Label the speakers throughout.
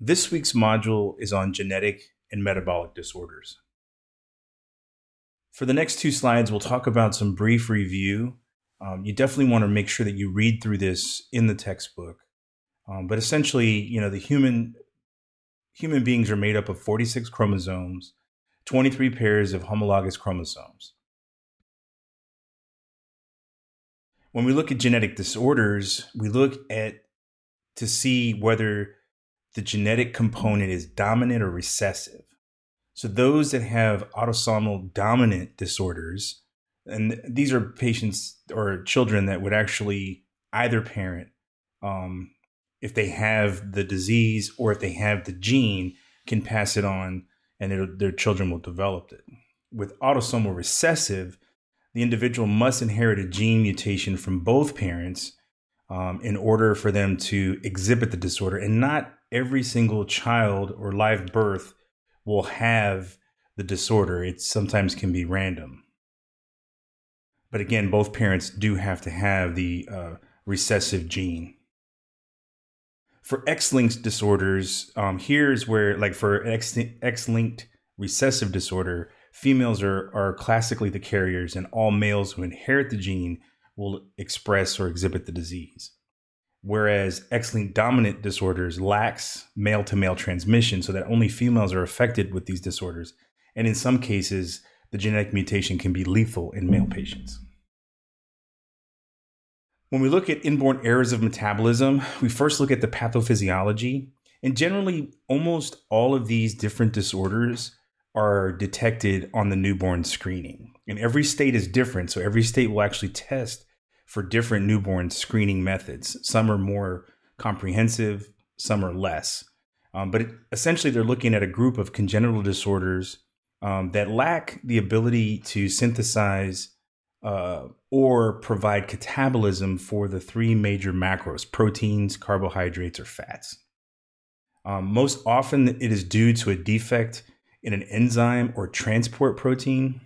Speaker 1: This week's module is on genetic and metabolic disorders. For the next two slides, we'll talk about some brief review. Um, you definitely want to make sure that you read through this in the textbook. Um, but essentially, you know, the human human beings are made up of 46 chromosomes, 23 pairs of homologous chromosomes. When we look at genetic disorders, we look at to see whether the genetic component is dominant or recessive. So those that have autosomal dominant disorders, and these are patients or children that would actually either parent, um, if they have the disease or if they have the gene, can pass it on, and their children will develop it. With autosomal recessive, the individual must inherit a gene mutation from both parents um, in order for them to exhibit the disorder, and not every single child or live birth will have the disorder. It sometimes can be random. But again, both parents do have to have the uh, recessive gene. For X linked disorders, um, here's where, like for X linked recessive disorder, females are, are classically the carriers, and all males who inherit the gene will express or exhibit the disease whereas X-linked dominant disorders lacks male-to-male transmission so that only females are affected with these disorders. And in some cases the genetic mutation can be lethal in male patients. When we look at inborn errors of metabolism we first look at the pathophysiology. And generally almost all of these different disorders are detected on the newborn screening. And every state is different so every state will actually test for different newborn screening methods. Some are more comprehensive, some are less. Um, but it, essentially, they're looking at a group of congenital disorders um, that lack the ability to synthesize uh, or provide catabolism for the three major macros proteins, carbohydrates, or fats. Um, most often, it is due to a defect in an enzyme or transport protein.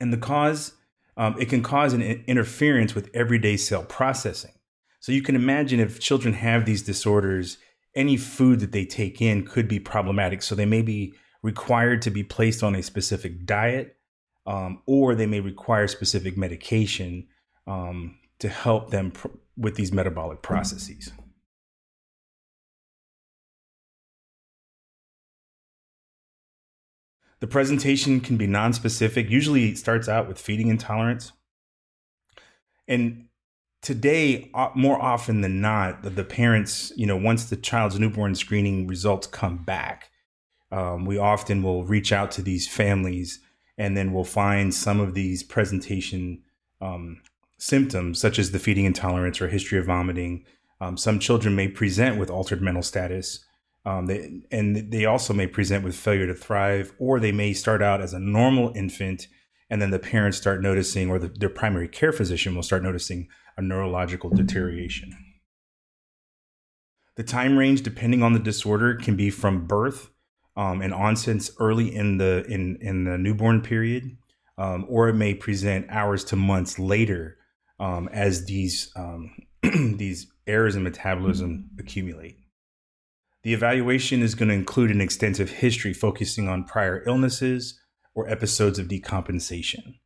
Speaker 1: And the cause um, it can cause an interference with everyday cell processing. So you can imagine if children have these disorders, any food that they take in could be problematic. So they may be required to be placed on a specific diet, um, or they may require specific medication um, to help them pr- with these metabolic processes. The presentation can be non-specific. Usually it starts out with feeding intolerance. And today, more often than not, the, parents, you know, once the child's newborn screening results come back, um, we often will reach out to these families and then we'll find some of these presentation um, symptoms, such as the feeding intolerance or history of vomiting. Um, some children may present with altered mental status. Um, they, and they also may present with failure to thrive, or they may start out as a normal infant, and then the parents start noticing, or the, their primary care physician will start noticing a neurological deterioration. The time range, depending on the disorder, can be from birth um, and onset early in the in in the newborn period, um, or it may present hours to months later um, as these um, these errors in metabolism accumulate. The evaluation is going to include an extensive history focusing on prior illnesses or episodes of decompensation.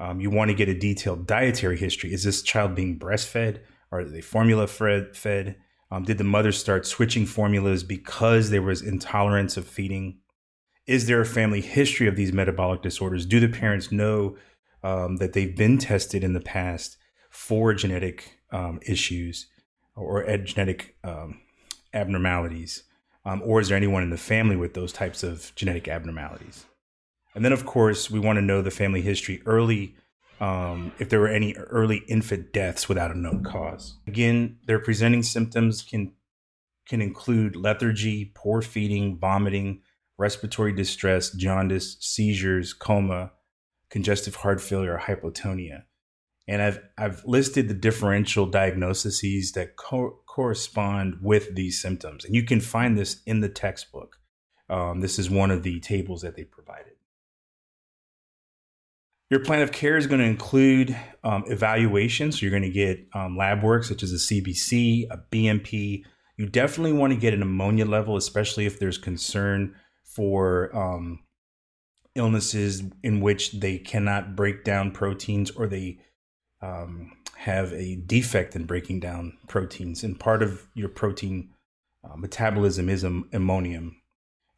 Speaker 1: Um, you want to get a detailed dietary history. Is this child being breastfed? Are they formula fed? Um, did the mother start switching formulas because there was intolerance of feeding? Is there a family history of these metabolic disorders? Do the parents know um, that they've been tested in the past for genetic um, issues or genetic um, abnormalities? Um, or is there anyone in the family with those types of genetic abnormalities? And then, of course, we want to know the family history early, um, if there were any early infant deaths without a known cause. Again, their presenting symptoms can can include lethargy, poor feeding, vomiting, respiratory distress, jaundice, seizures, coma, congestive heart failure, hypotonia. And I've I've listed the differential diagnoses that co- correspond with these symptoms, and you can find this in the textbook. Um, this is one of the tables that they provided. Your plan of care is going to include um, evaluation. So you're going to get um, lab work such as a CBC, a BMP. You definitely want to get an ammonia level, especially if there's concern for um, illnesses in which they cannot break down proteins or they um, have a defect in breaking down proteins. And part of your protein uh, metabolism is am- ammonium.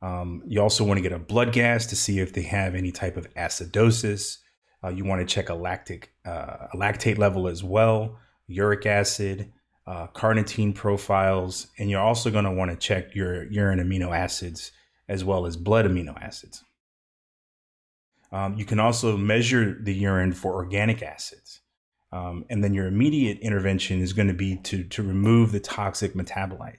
Speaker 1: Um, you also want to get a blood gas to see if they have any type of acidosis. Uh, you want to check a lactic uh, a lactate level as well, uric acid, uh, carnitine profiles, and you're also going to want to check your urine amino acids as well as blood amino acids. Um, you can also measure the urine for organic acids. Um, and then your immediate intervention is going to be to, to remove the toxic metabolite.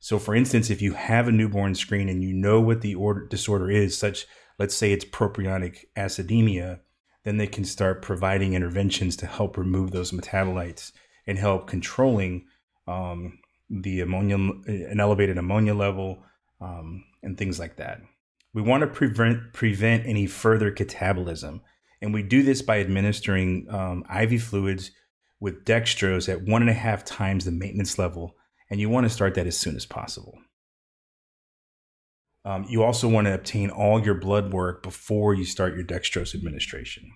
Speaker 1: So, for instance, if you have a newborn screen and you know what the order, disorder is, such let's say it's propionic acidemia, then they can start providing interventions to help remove those metabolites and help controlling um, the ammonia, an elevated ammonia level, um, and things like that. We want to prevent prevent any further catabolism, and we do this by administering um, IV fluids with dextrose at one and a half times the maintenance level, and you want to start that as soon as possible. Um, you also want to obtain all your blood work before you start your dextrose administration.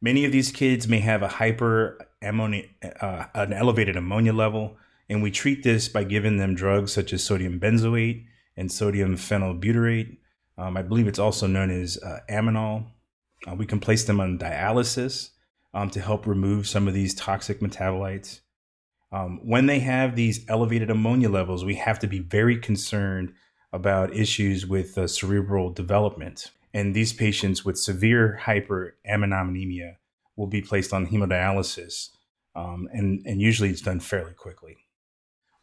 Speaker 1: Many of these kids may have a hyper ammonia, uh, an elevated ammonia level, and we treat this by giving them drugs such as sodium benzoate and sodium phenylbutyrate. Um, I believe it's also known as uh, Ammonul. Uh, we can place them on dialysis um, to help remove some of these toxic metabolites. Um, when they have these elevated ammonia levels, we have to be very concerned about issues with uh, cerebral development. And these patients with severe hyperammonemia will be placed on hemodialysis, um, and, and usually it's done fairly quickly.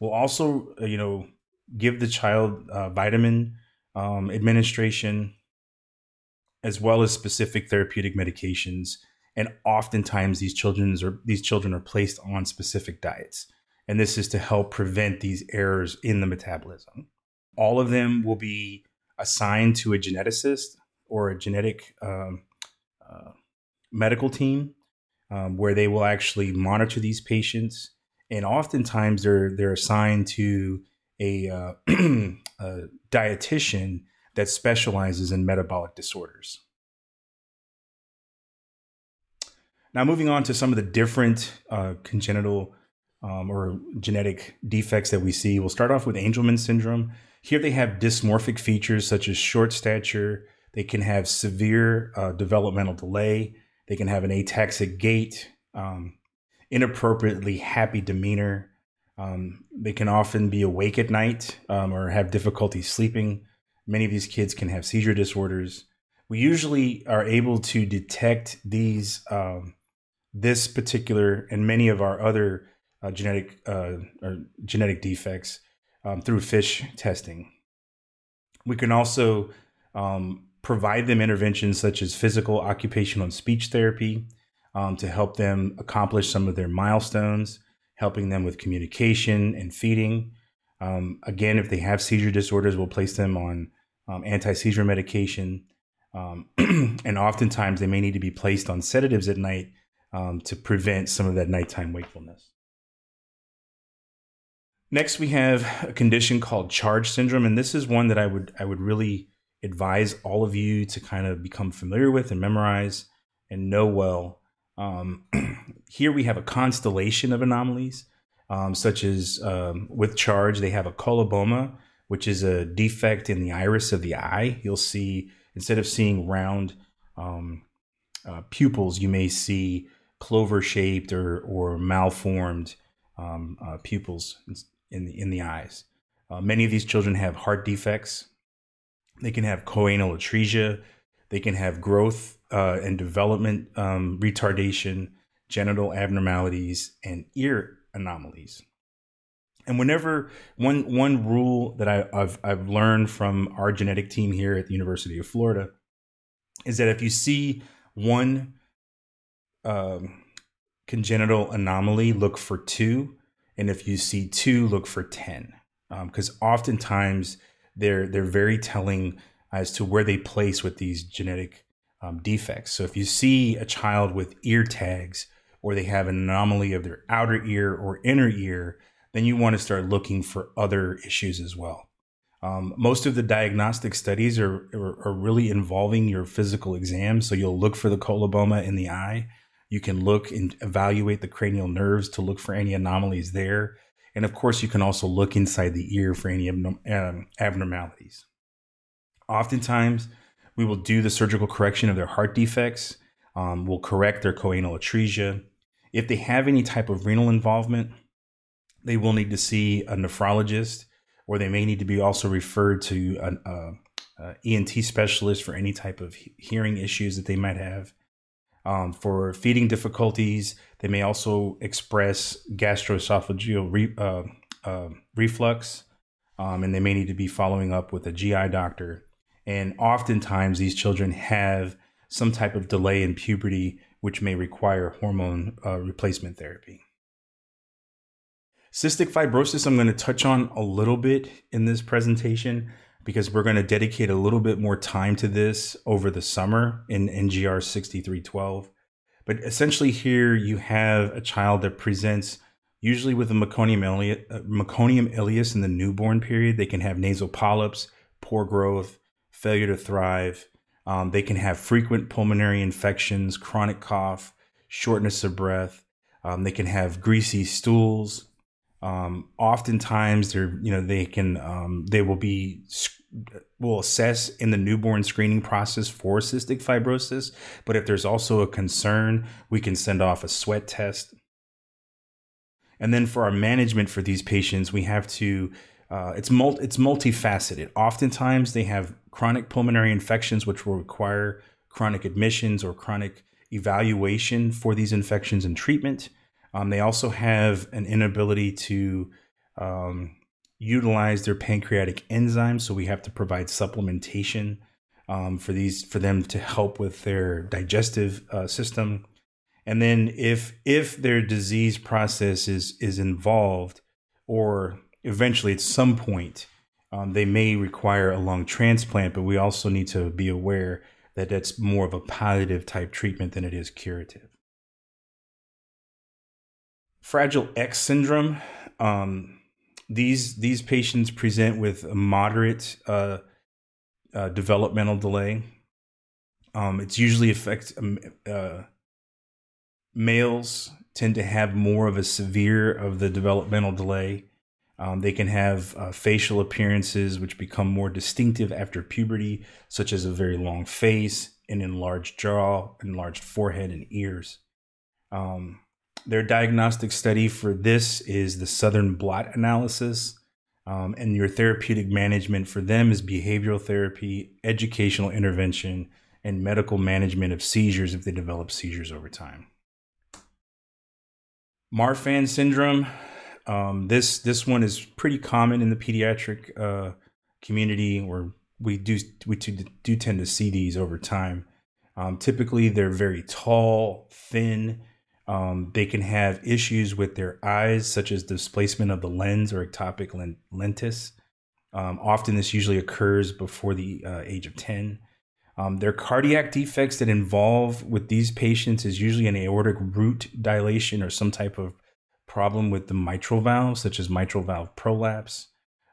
Speaker 1: We'll also, uh, you know, give the child uh, vitamin um, administration as well as specific therapeutic medications. And oftentimes these children are these children are placed on specific diets. And this is to help prevent these errors in the metabolism. All of them will be assigned to a geneticist or a genetic um, uh, medical team um, where they will actually monitor these patients. And oftentimes they're they're assigned to a, uh, a dietitian that specializes in metabolic disorders. Now, moving on to some of the different uh, congenital um, or genetic defects that we see, we'll start off with Angelman syndrome. Here they have dysmorphic features such as short stature. They can have severe uh, developmental delay. They can have an ataxic gait, um, inappropriately happy demeanor, um, they can often be awake at night um, or have difficulty sleeping. Many of these kids can have seizure disorders. We usually are able to detect these, um, this particular, and many of our other uh, genetic uh, or genetic defects um, through FISH testing. We can also um, provide them interventions such as physical, occupational, and speech therapy um, to help them accomplish some of their milestones helping them with communication and feeding. Um, again, if they have seizure disorders, we'll place them on um, anti seizure medication. Um, and oftentimes they may need to be placed on sedatives at night um, to prevent some of that nighttime wakefulness. Next, we have a condition called CHARGE syndrome, and this is one that I would I would really advise all of you to kind of become familiar with and memorize and know well. Um, here we have a constellation of anomalies, um, such as um, with charge, they have a coloboma, which is a defect in the iris of the eye. You'll see, instead of seeing round um, uh, pupils, you may see clover shaped or, or malformed um, uh, pupils in the, in the eyes. Uh, many of these children have heart defects. They can have choanal atresia. They can have growth uh, and development um, retardation, genital abnormalities, and ear anomalies. And whenever one one rule that I, have I've learned from our genetic team here at the University of Florida is that if you see one um, congenital anomaly, look for two, and if you see two, look for ten, because um, oftentimes they're they're very telling as to where they place with these genetic um, defects. So if you see a child with ear tags or they have an anomaly of their outer ear or inner ear, then you want to start looking for other issues as well. Um, most of the diagnostic studies are, are, are really involving your physical exam. So you'll look for the coloboma in the eye. You can look and evaluate the cranial nerves to look for any anomalies there. And of course, you can also look inside the ear for any um, abnormalities. Oftentimes, we will do the surgical correction of their heart defects. Um, we'll correct their choanal atresia. If they have any type of renal involvement, they will need to see a nephrologist or they may need to be also referred to an uh, uh, ENT specialist for any type of hearing issues that they might have. Um, for feeding difficulties, they may also express gastroesophageal re- uh, uh, reflux, um, and they may need to be following up with a GI doctor. And oftentimes, these children have some type of delay in puberty, which may require hormone replacement therapy. Cystic fibrosis, I'm going to touch on a little bit in this presentation because we're going to dedicate a little bit more time to this over the summer in NGR 6312. But essentially, here you have a child that presents usually with a meconium, ileus, uh, meconium ileus in the newborn period. They can have nasal polyps, poor growth, failure to thrive. Um, they can have frequent pulmonary infections, chronic cough, shortness of breath. Um, they can have greasy stools, um, oftentimes, they're you know they can um, they will be will assess in the newborn screening process for cystic fibrosis. But if there's also a concern, we can send off a sweat test. And then for our management for these patients, we have to uh, it's multi, it's multifaceted. Oftentimes, they have chronic pulmonary infections, which will require chronic admissions or chronic evaluation for these infections and treatment. Um, they also have an inability to um, utilize their pancreatic enzymes, so we have to provide supplementation um, for these for them to help with their digestive uh, system. And then if if their disease process is is involved, or eventually at some point um, they may require a lung transplant, but we also need to be aware that that's more of a palliative type treatment than it is curative. Fragile X syndrome. Um, these these patients present with a moderate uh, uh, developmental delay. Um, it's usually affects um, uh, males tend to have more of a severe of the developmental delay. Um, they can have uh, facial appearances which become more distinctive after puberty, such as a very long face, an enlarged jaw, enlarged forehead, and ears. Um, their diagnostic study for this is the Southern blot analysis. Um, and your therapeutic management for them is behavioral therapy, educational intervention, and medical management of seizures if they develop seizures over time. Marfan syndrome. Um, this this one is pretty common in the pediatric uh, community, or we do we do, do tend to see these over time. Um, typically, they're very tall, thin, um, they can have issues with their eyes, such as displacement of the lens or ectopia lentis. Um, often, this usually occurs before the uh, age of 10. Um, their cardiac defects that involve with these patients is usually an aortic root dilation or some type of problem with the mitral valve, such as mitral valve prolapse.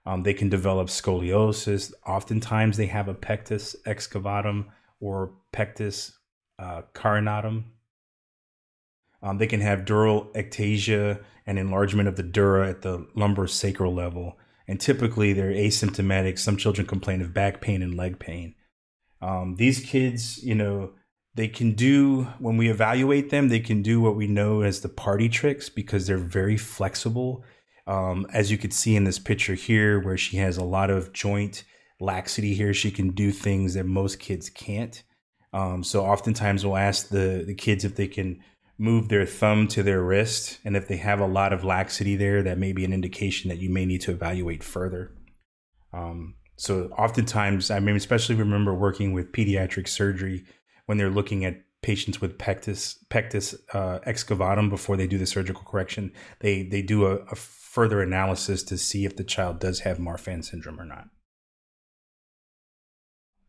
Speaker 1: Um, they can develop scoliosis. Oftentimes, they have a pectus excavatum or pectus uh, carinatum um, they can have dural ectasia and enlargement of the dura at the lumbar sacral level. And typically they're asymptomatic. Some children complain of back pain and leg pain. Um, these kids, you know, they can do, when we evaluate them, they can do what we know as the party tricks because they're very flexible. Um, as you could see in this picture here, where she has a lot of joint laxity here, she can do things that most kids can't. Um, so oftentimes we'll ask the, the kids if they can move their thumb to their wrist. And if they have a lot of laxity there, that may be an indication that you may need to evaluate further. Um, so oftentimes, I mean, especially remember working with pediatric surgery when they're looking at patients with pectus pectus uh, excavatum before they do the surgical correction. They they do a, a further analysis to see if the child does have Marfan syndrome or not.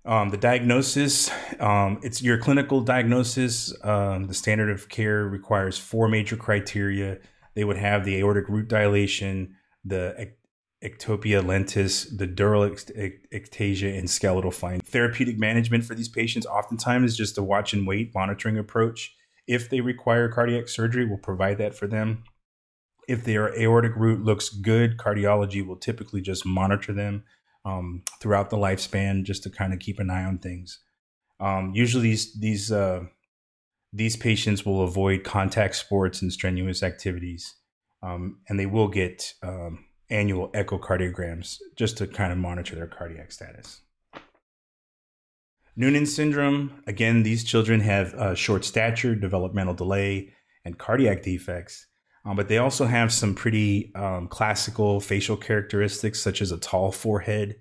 Speaker 1: Um, the diagnosis, um, it's your clinical diagnosis. Um, the standard of care requires four major criteria. They would have the aortic root dilation, the ectopia lentis, the dural ectasia, and skeletal findings. Therapeutic management for these patients oftentimes is just a watch and wait monitoring approach. If they require cardiac surgery, we'll provide that for them. If their aortic root looks good, cardiology will typically just monitor them um, throughout the lifespan just to kind of keep an eye on things. Um, usually, these these uh, these patients will avoid contact sports and strenuous activities, um, and they will get um, annual echocardiograms just to kind of monitor their cardiac status. Noonan syndrome, again, these children have uh, short stature, developmental delay, and cardiac defects, um, but they also have some pretty um, classical facial characteristics, such as a tall forehead.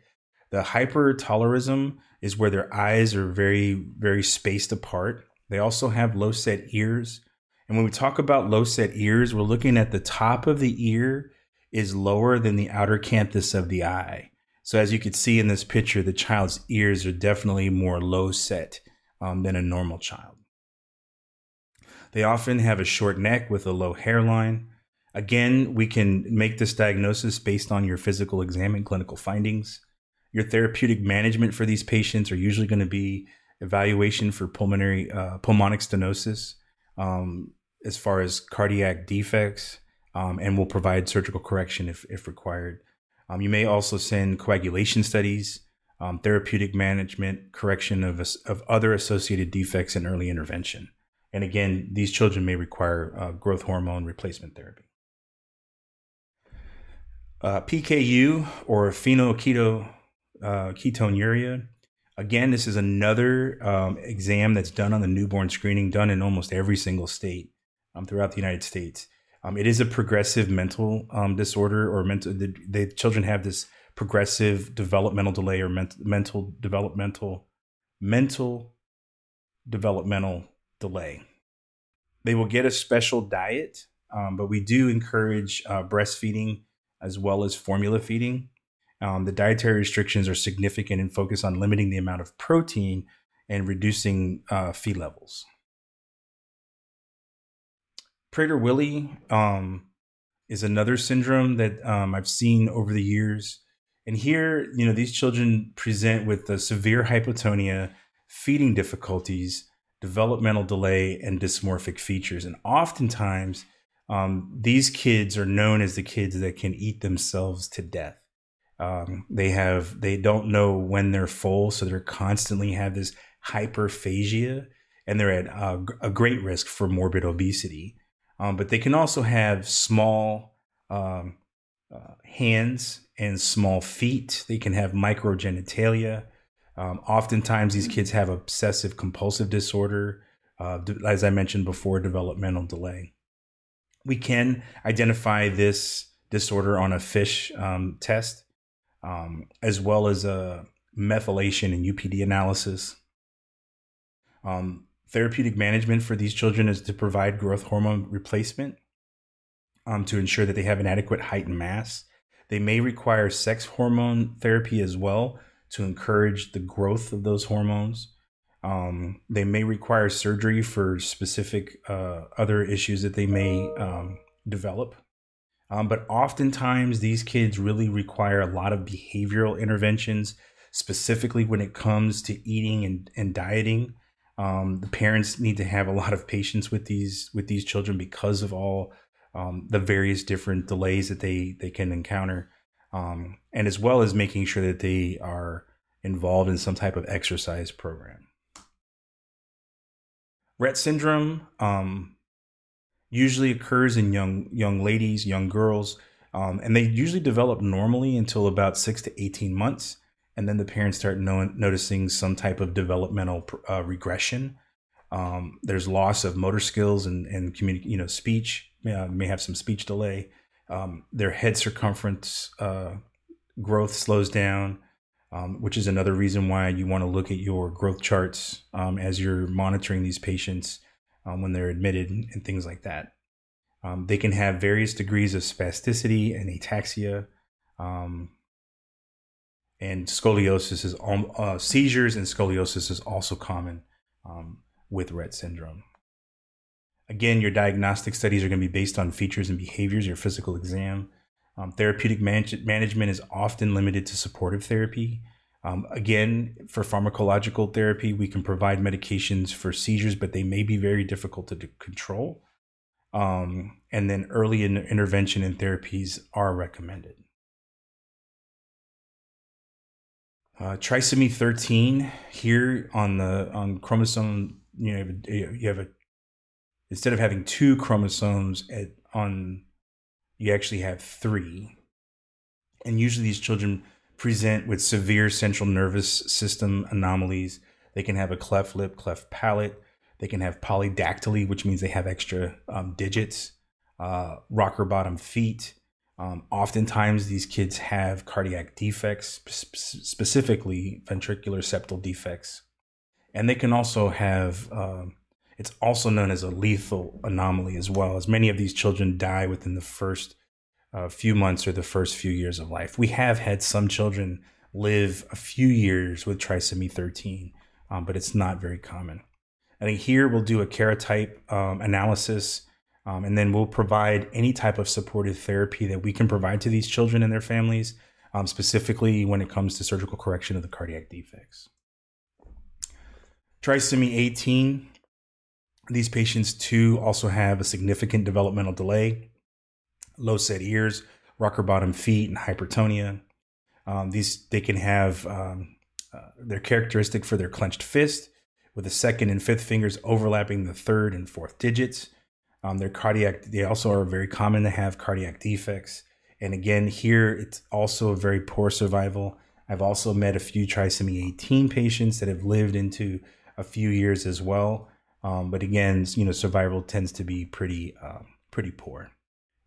Speaker 1: The hypertelorism is where their eyes are very, very spaced apart. They also have low set ears. And when we talk about low set ears, we're looking at the top of the ear is lower than the outer canthus of the eye. So as you can see in this picture, the child's ears are definitely more low set um, than a normal child. They often have a short neck with a low hairline. Again, we can make this diagnosis based on your physical exam and clinical findings. Your therapeutic management for these patients are usually going to be evaluation for pulmonary uh, pulmonic stenosis, um, as far as cardiac defects, um, and will provide surgical correction if, if required. Um, you may also send coagulation studies, um, therapeutic management, correction of, of other associated defects, and early intervention. And again, these children may require uh, growth hormone replacement therapy. Uh, PKU or phenylketo uh. Again, this is another um, exam that's done on the newborn screening, done in almost every single state um, throughout the United States. Um, it is a progressive mental um, disorder, or mental. The, the, children have this progressive developmental delay or ment, mental developmental mental developmental delay. They will get a special diet, um, but we do encourage uh, breastfeeding as well as formula feeding. Um, the dietary restrictions are significant and focus on limiting the amount of protein and reducing uh, feed levels. Prader-Willi um, is another syndrome that um, I've seen over the years. And here, you know, these children present with severe hypotonia, feeding difficulties, developmental delay, and dysmorphic features. And oftentimes, um, these kids are known as the kids that can eat themselves to death. Um, they have they don't know when they're full, so they're constantly have this hyperphagia, and they're at uh, a great risk for morbid obesity. Um, but they can also have small um, uh, hands and small feet. They can have microgenitalia. Um, oftentimes, these kids have obsessive compulsive disorder, uh, as I mentioned before, developmental delay. We can identify this disorder on a FISH um, test, um, as well as a methylation and UPD analysis. Um, therapeutic management for these children is to provide growth hormone replacement um, to ensure that they have an adequate height and mass. They may require sex hormone therapy as well to encourage the growth of those hormones. Um, they may require surgery for specific uh, other issues that they may um, develop. Um, but oftentimes, these kids really require a lot of behavioral interventions, specifically when it comes to eating and, and dieting. Um, the parents need to have a lot of patience with these with these children because of all um, the various different delays that they they can encounter, um, and as well as making sure that they are involved in some type of exercise program. Rett syndrome um, usually occurs in young young ladies, young girls, um, and they usually develop normally until about six to eighteen months and then the parents start no- noticing some type of developmental uh, regression. Um, there's loss of motor skills and and communi- you know speech uh, may have some speech delay. Um, their head circumference uh, growth slows down, um, which is another reason why you want to look at your growth charts um, as you're monitoring these patients um, when they're admitted and things like that. Um, they can have various degrees of spasticity and ataxia. Um, and scoliosis is uh, seizures and scoliosis is also common with Rett syndrome. Again, your diagnostic studies are going to be based on features and behaviors, your physical exam. Um, therapeutic man- management is often limited to supportive therapy. Um, again, for pharmacological therapy, we can provide medications for seizures, but they may be very difficult to control. Um, and then early in- intervention and therapies are recommended. Uh, trisomy 13 here on the on chromosome, you know, you have a instead of having two chromosomes at, on, you actually have three. And usually these children present with severe central nervous system anomalies. They can have a cleft lip, cleft palate. They can have polydactyly, which means they have extra um, digits, uh, rocker bottom feet. Um, oftentimes, these kids have cardiac defects, sp- specifically ventricular septal defects. And they can also have, um, it's also known as a lethal anomaly as well, as many of these children die within the first uh, few months or the first few years of life. We have had some children live a few years with trisomy 13, um, but it's not very common. I think here we'll do a karyotype um, analysis, um, and then we'll provide any type of supportive therapy that we can provide to these children and their families, um, specifically when it comes to surgical correction of the cardiac defects. Trisomy 18, these patients too also have a significant developmental delay low set ears, rocker bottom feet, and hypertonia. Um, these they can have um, uh, they're characteristic for their clenched fist, with the second and fifth fingers overlapping the third and fourth digits. Um, their cardiac they also are very common to have cardiac defects. And again, here it's also a very poor survival. I've also met a few trisomy 18 patients that have lived into a few years as well. Um, but again, you know, survival tends to be pretty um, pretty poor.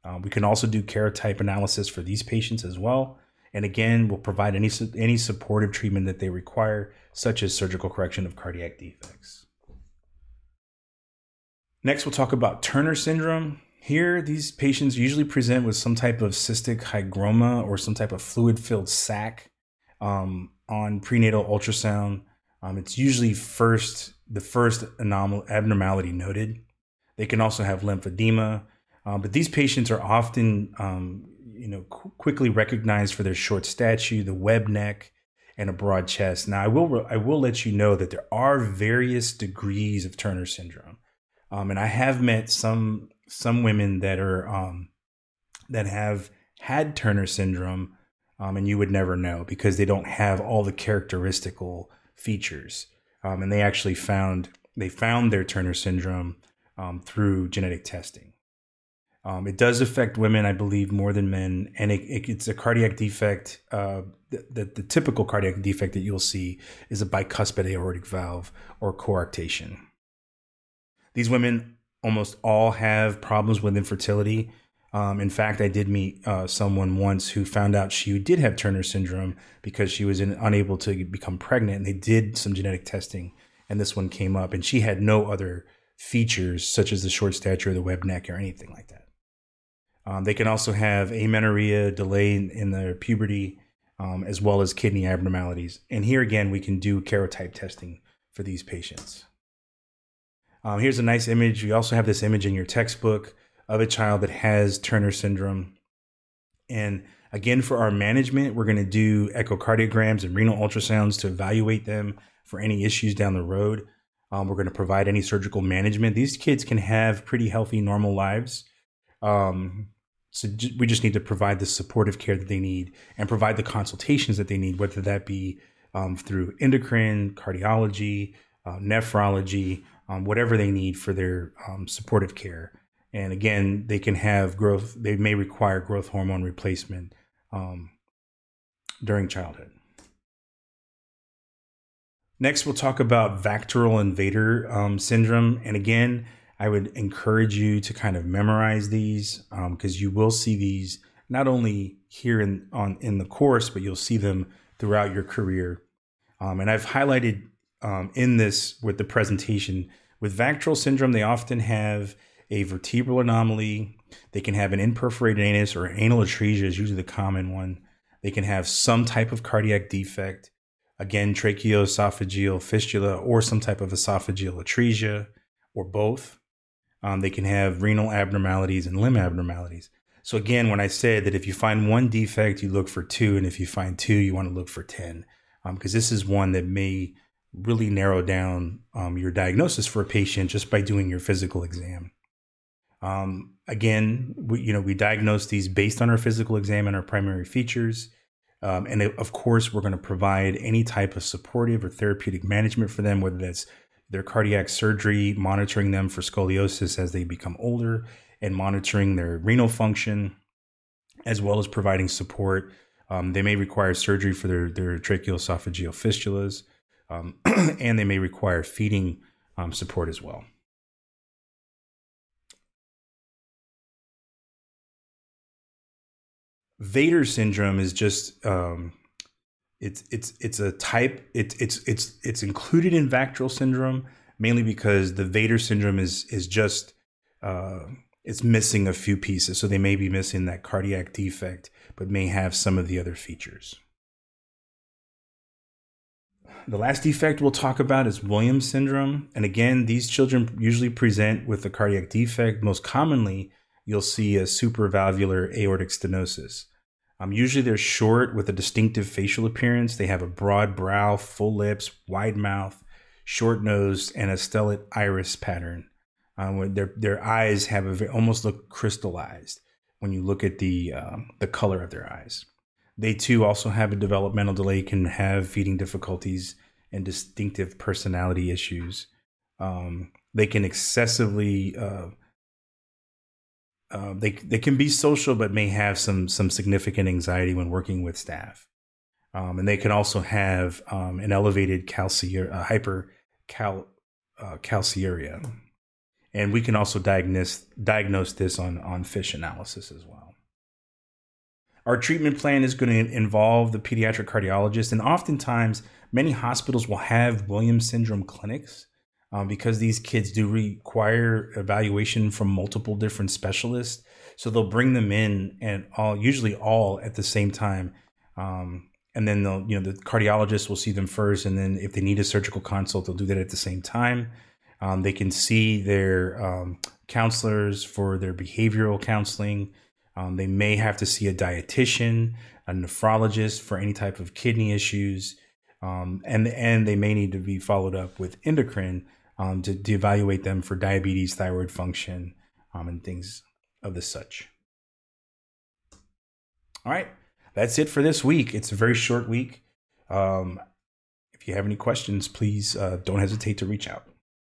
Speaker 1: Um, we can also do karyotype analysis for these patients as well. And again, we'll provide any, any supportive treatment that they require, such as surgical correction of cardiac defects. Next, we'll talk about Turner syndrome. Here, these patients usually present with some type of cystic hygroma or some type of fluid filled sac um, on prenatal ultrasound. Um, it's usually first the first anomal- abnormality noted. They can also have lymphedema, uh, but these patients are often, um, you know, qu- quickly recognized for their short stature, the web neck, and a broad chest. Now, I will I will let you know that there are various degrees of Turner syndrome, um, and I have met some some women that are um, that have had Turner syndrome, um, and you would never know because they don't have all the characteristical features, um, and they actually found they found their Turner syndrome um, through genetic testing. Um, it does affect women, I believe, more than men, and it, it, it's a cardiac defect. Uh, the, the, the, typical cardiac defect that you'll see is a bicuspid aortic valve or coarctation. These women almost all have problems with infertility. Um, in fact, I did meet uh, someone once who found out she did have Turner syndrome because she was in, unable to become pregnant, and they did some genetic testing, and this one came up, and she had no other features such as the short stature, or the web neck, or anything like that. Um, they can also have amenorrhea, delay in, in their puberty, um, as well as kidney abnormalities. And here again, we can do karyotype testing for these patients. Um, here's a nice image. You also have this image in your textbook of a child that has Turner syndrome. And again, for our management, we're going to do echocardiograms and renal ultrasounds to evaluate them for any issues down the road. Um, we're going to provide any surgical management. These kids can have pretty healthy, normal lives. Um, so we just need to provide the supportive care that they need and provide the consultations that they need, whether that be um, through endocrine, cardiology, uh, nephrology, um, whatever they need for their um, supportive care. And again, they can have growth, they may require growth hormone replacement um, during childhood. Next, we'll talk about VACTERL invader um, syndrome. And again, I would encourage you to kind of memorize these because um, you will see these not only here in on in the course, but you'll see them throughout your career. Um, and I've highlighted um, in this with the presentation with VACTERL syndrome, they often have a vertebral anomaly. They can have an imperforated anus or anal atresia is usually the common one. They can have some type of cardiac defect, again, tracheoesophageal fistula or some type of esophageal atresia or both. Um, they can have renal abnormalities and limb abnormalities. So again, when I said that if you find one defect, you look for two, and if you find two, you want to look for 10, because um, this is one that may really narrow down um, your diagnosis for a patient just by doing your physical exam. Um, again, we, you know, we diagnose these based on our physical exam and our primary features. Um, and of course, we're going to provide any type of supportive or therapeutic management for them, whether that's their cardiac surgery, monitoring them for scoliosis as they become older, and monitoring their renal function, as well as providing support. Um, they may require surgery for their, their tracheoesophageal fistulas, um, and they may require feeding um, support as well. VATER syndrome is just um, it's it's it's a type. It's it's it's it's included in VACTERL syndrome mainly because the VATER syndrome is is just uh, it's missing a few pieces. So they may be missing that cardiac defect, but may have some of the other features. The last defect we'll talk about is Williams syndrome. And again, these children usually present with a cardiac defect. Most commonly, you'll see a supravalvular aortic stenosis. Um, usually they're short with a distinctive facial appearance. They have a broad brow, full lips, wide mouth, short nose, and a stellate iris pattern. Um, their their eyes have a almost look crystallized when you look at the um, the color of their eyes. They too also have a developmental delay, can have feeding difficulties and distinctive personality issues. Um, they can excessively uh, uh, they they can be social, but may have some some significant anxiety when working with staff. Um, and they can also have um, an elevated calciur uh, hyper cal uh, calciuria and we can also diagnose diagnose this on on FISH analysis as well. Our treatment plan is going to involve the pediatric cardiologist, and oftentimes many hospitals will have Williams syndrome clinics um, because these kids do require evaluation from multiple different specialists. So they'll bring them in and all usually all at the same time. Um, and then they'll, you know, the cardiologist will see them first, and then if they need a surgical consult, they'll do that at the same time. Um, they can see their um, counselors for their behavioral counseling. Um, they may have to see a dietitian, a nephrologist for any type of kidney issues, um, and and they may need to be followed up with endocrine um, to, to, evaluate them for diabetes, thyroid function, um, and things of the such. All right, that's it for this week. It's a very short week. if you have any questions, please uh, don't hesitate to reach out.